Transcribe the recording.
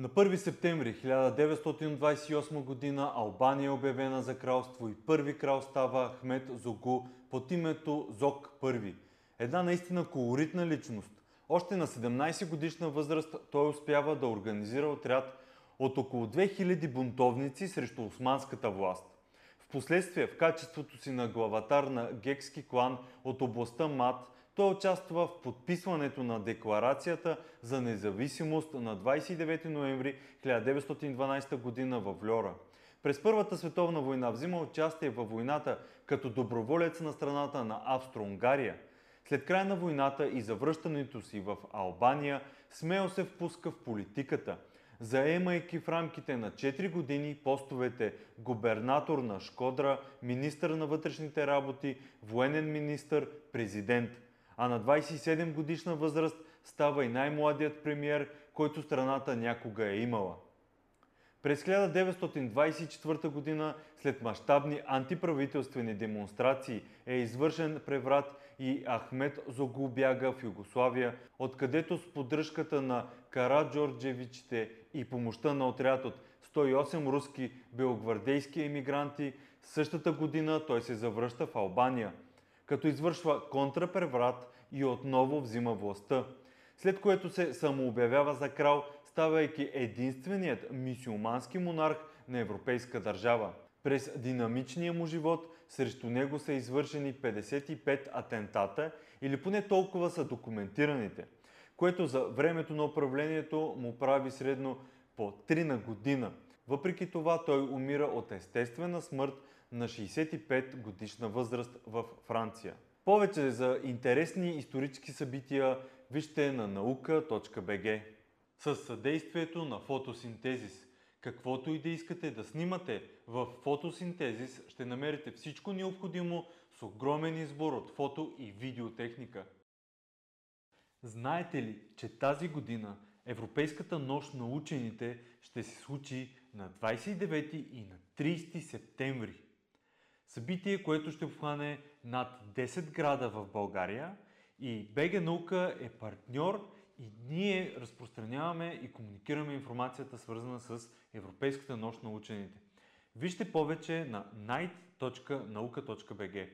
На 1 септември 1928 г. Албания е обявена за кралство и първи крал става Ахмед Зогу под името Зог I. Една наистина колоритна личност. Още на 17 годишна възраст той успява да организира отряд от около 2000 бунтовници срещу османската власт. Впоследствие, в качеството си на главатар на гекски клан от областта Мат, той участва в подписването на Декларацията за независимост на 29 ноември 1912 г. в Льора. През Първата световна война взима участие във войната като доброволец на страната на Австро-Унгария. След края на войната и завръщането си в Албания, смело се впуска в политиката, заемайки в рамките на 4 години постовете губернатор на Шкодра, министър на вътрешните работи, военен министър, президент – а на 27 годишна възраст става и най-младият премиер, който страната някога е имала. През 1924 г. след мащабни антиправителствени демонстрации е извършен преврат и Ахмед Зогу бяга в Югославия, откъдето с поддръжката на Караджорджевичите и помощта на отряд от 108 руски белогвардейски емигранти, същата година той се завръща в Албания – като извършва контрапреврат и отново взима властта, след което се самообявява за крал, ставайки единственият мисиомански монарх на европейска държава. През динамичния му живот срещу него са извършени 55 атентата или поне толкова са документираните, което за времето на управлението му прави средно по 3 на година. Въпреки това той умира от естествена смърт на 65 годишна възраст в Франция. Повече за интересни исторически събития вижте на наука.bg. С съдействието на фотосинтезис. Каквото и да искате да снимате, в фотосинтезис ще намерите всичко необходимо с огромен избор от фото и видеотехника. Знаете ли, че тази година Европейската нощ на учените ще се случи на 29 и на 30 септември? Събитие, което ще обхване над 10 града в България и БГ Наука е партньор и ние разпространяваме и комуникираме информацията свързана с Европейската нощ на учените. Вижте повече на night.nauka.bg